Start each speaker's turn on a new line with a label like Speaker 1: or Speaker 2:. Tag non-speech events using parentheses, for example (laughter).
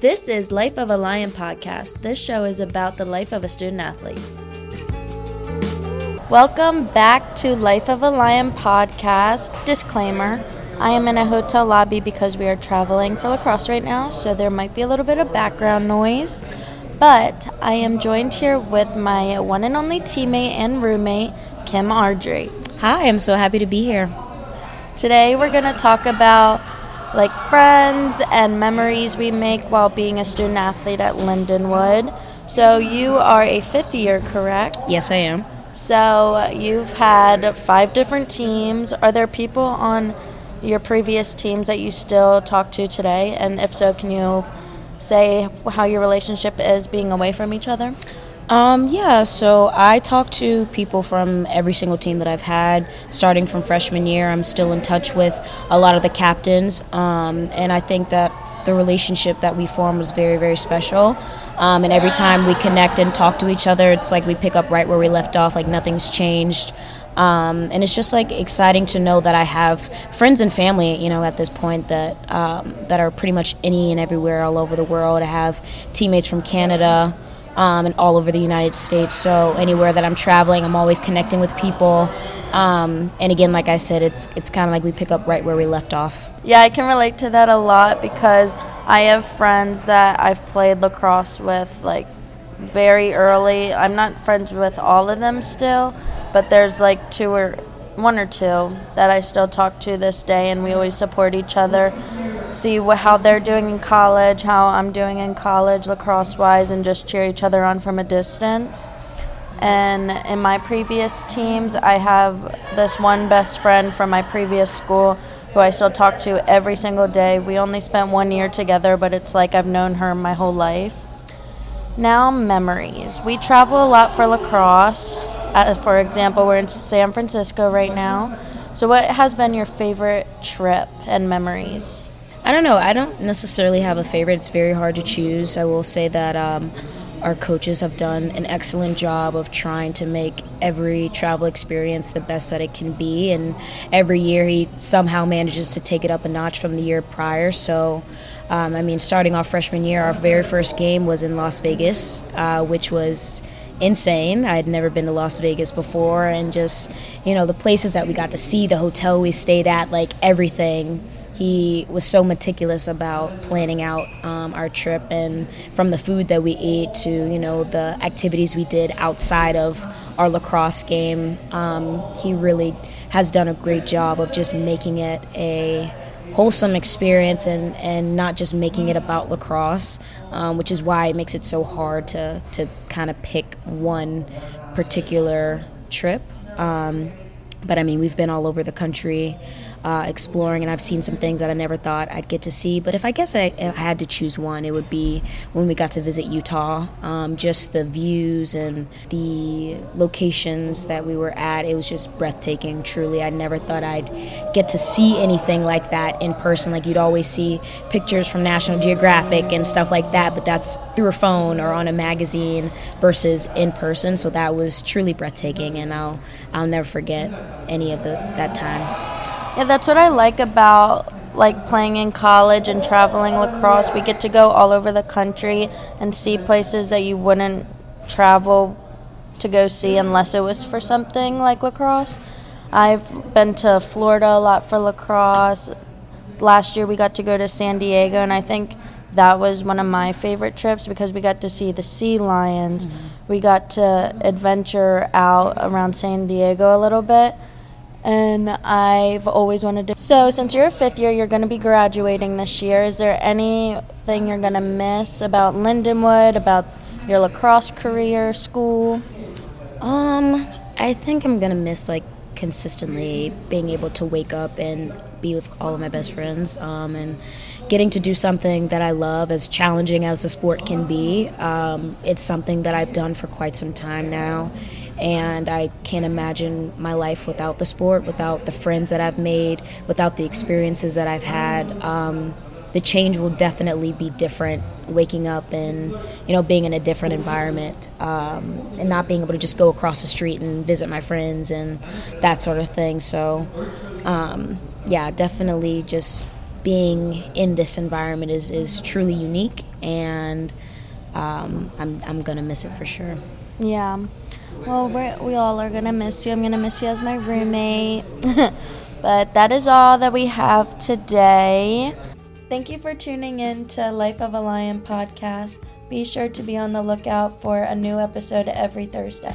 Speaker 1: This is Life of a Lion podcast. This show is about the life of a student athlete. Welcome back to Life of a Lion podcast. Disclaimer I am in a hotel lobby because we are traveling for lacrosse right now, so there might be a little bit of background noise. But I am joined here with my one and only teammate and roommate, Kym Ardrey.
Speaker 2: Hi, I'm so happy to be here.
Speaker 1: Today we're going to talk about like friends and memories we make while being a student athlete at Lindenwood. So you are a fifth year, correct?
Speaker 2: Yes, I am.
Speaker 1: So you've had five different teams. Are there people on your previous teams that you still talk to today? And if so, can you say how your relationship is being away from each other?
Speaker 2: Um, yeah, so I talk to people from every single team that I've had, starting from freshman year. I'm still in touch with a lot of the captains, um, and I think that the relationship that we form was very, very special. Um, and every time we connect and talk to each other, it's like we pick up right where we left off, like nothing's changed. Um, and it's just like exciting to know that I have friends and family, you know, at this point that um, that are pretty much any and everywhere all over the world. I have teammates from Canada um, and all over the United States. So anywhere that I'm traveling, I'm always connecting with people. Um, and again, like I said, it's it's kind of like we pick up right where we left off.
Speaker 1: Yeah, I can relate to that a lot because I have friends that I've played lacrosse with like very early. I'm not friends with all of them still, but there's like two or one or two that I still talk to this day, and we always support each other see how they're doing in college, how I'm doing in college, lacrosse wise, and just cheer each other on from a distance. And in my previous teams, I have this one best friend from my previous school who I still talk to every single day. We only spent one year together, but it's like I've known her my whole life. Now, memories. We travel a lot for lacrosse. Uh, for example, we're in San Francisco right now. So, what has been your favorite trip and memories?
Speaker 2: I don't know. I don't necessarily have a favorite. It's very hard to choose. I will say that um, our coaches have done an excellent job of trying to make every travel experience the best that it can be. And every year he somehow manages to take it up a notch from the year prior. So, um, I mean, starting off freshman year, our very first game was in Las Vegas, uh, which was insane. I had never been to Las Vegas before, and just, you know, the places that we got to see, the hotel we stayed at, like everything he was so meticulous about planning out um, our trip and from the food that we ate to you know the activities we did outside of our lacrosse game um, he really has done a great job of just making it a wholesome experience and, and not just making it about lacrosse um, which is why it makes it so hard to, to kind of pick one particular trip. Um, but i mean we've been all over the country uh, exploring, and I've seen some things that I never thought I'd get to see. But if I guess I, I had to choose one, it would be when we got to visit Utah. Um, just the views and the locations that we were at, it was just breathtaking. Truly, I never thought I'd get to see anything like that in person. Like you'd always see pictures from National Geographic and stuff like that, but that's through a phone or on a magazine versus in person. So that was truly breathtaking, and I'll I'll never forget any of the that time.
Speaker 1: Yeah, that's what I like about like playing in college and traveling lacrosse. We get to go all over the country and see places that you wouldn't travel to go see unless it was for something like lacrosse. I've been to Florida a lot for lacrosse. Last year we got to go to San Diego and I think that was one of my favorite trips because we got to see the sea lions. Mm-hmm. We got to adventure out around San Diego a little bit and I've always wanted to. So, since you're a fifth year, you're going to be graduating this year. Is there anything you're going to miss about Lindenwood, about your lacrosse career, school?
Speaker 2: Um, I think I'm going to miss like consistently being able to wake up and be with all of my best friends um, and getting to do something that I love, as challenging as the sport can be. Um, it's something that I've done for quite some time now and I can't imagine my life without the sport, without the friends that I've made, without the experiences that I've had. Um, the change will definitely be different waking up and you know being in a different environment um, and not being able to just go across the street and visit my friends and that sort of thing so um, yeah definitely just being in this environment is, is truly unique, and um, I'm, I'm to miss it for sure.
Speaker 1: Yeah. Well, we all are going to miss you. I'm going to miss you as my roommate. (laughs) but that is all that we have today. Thank you for tuning in to Life of a Lion podcast. Be sure to be on the lookout for a new episode every Thursday.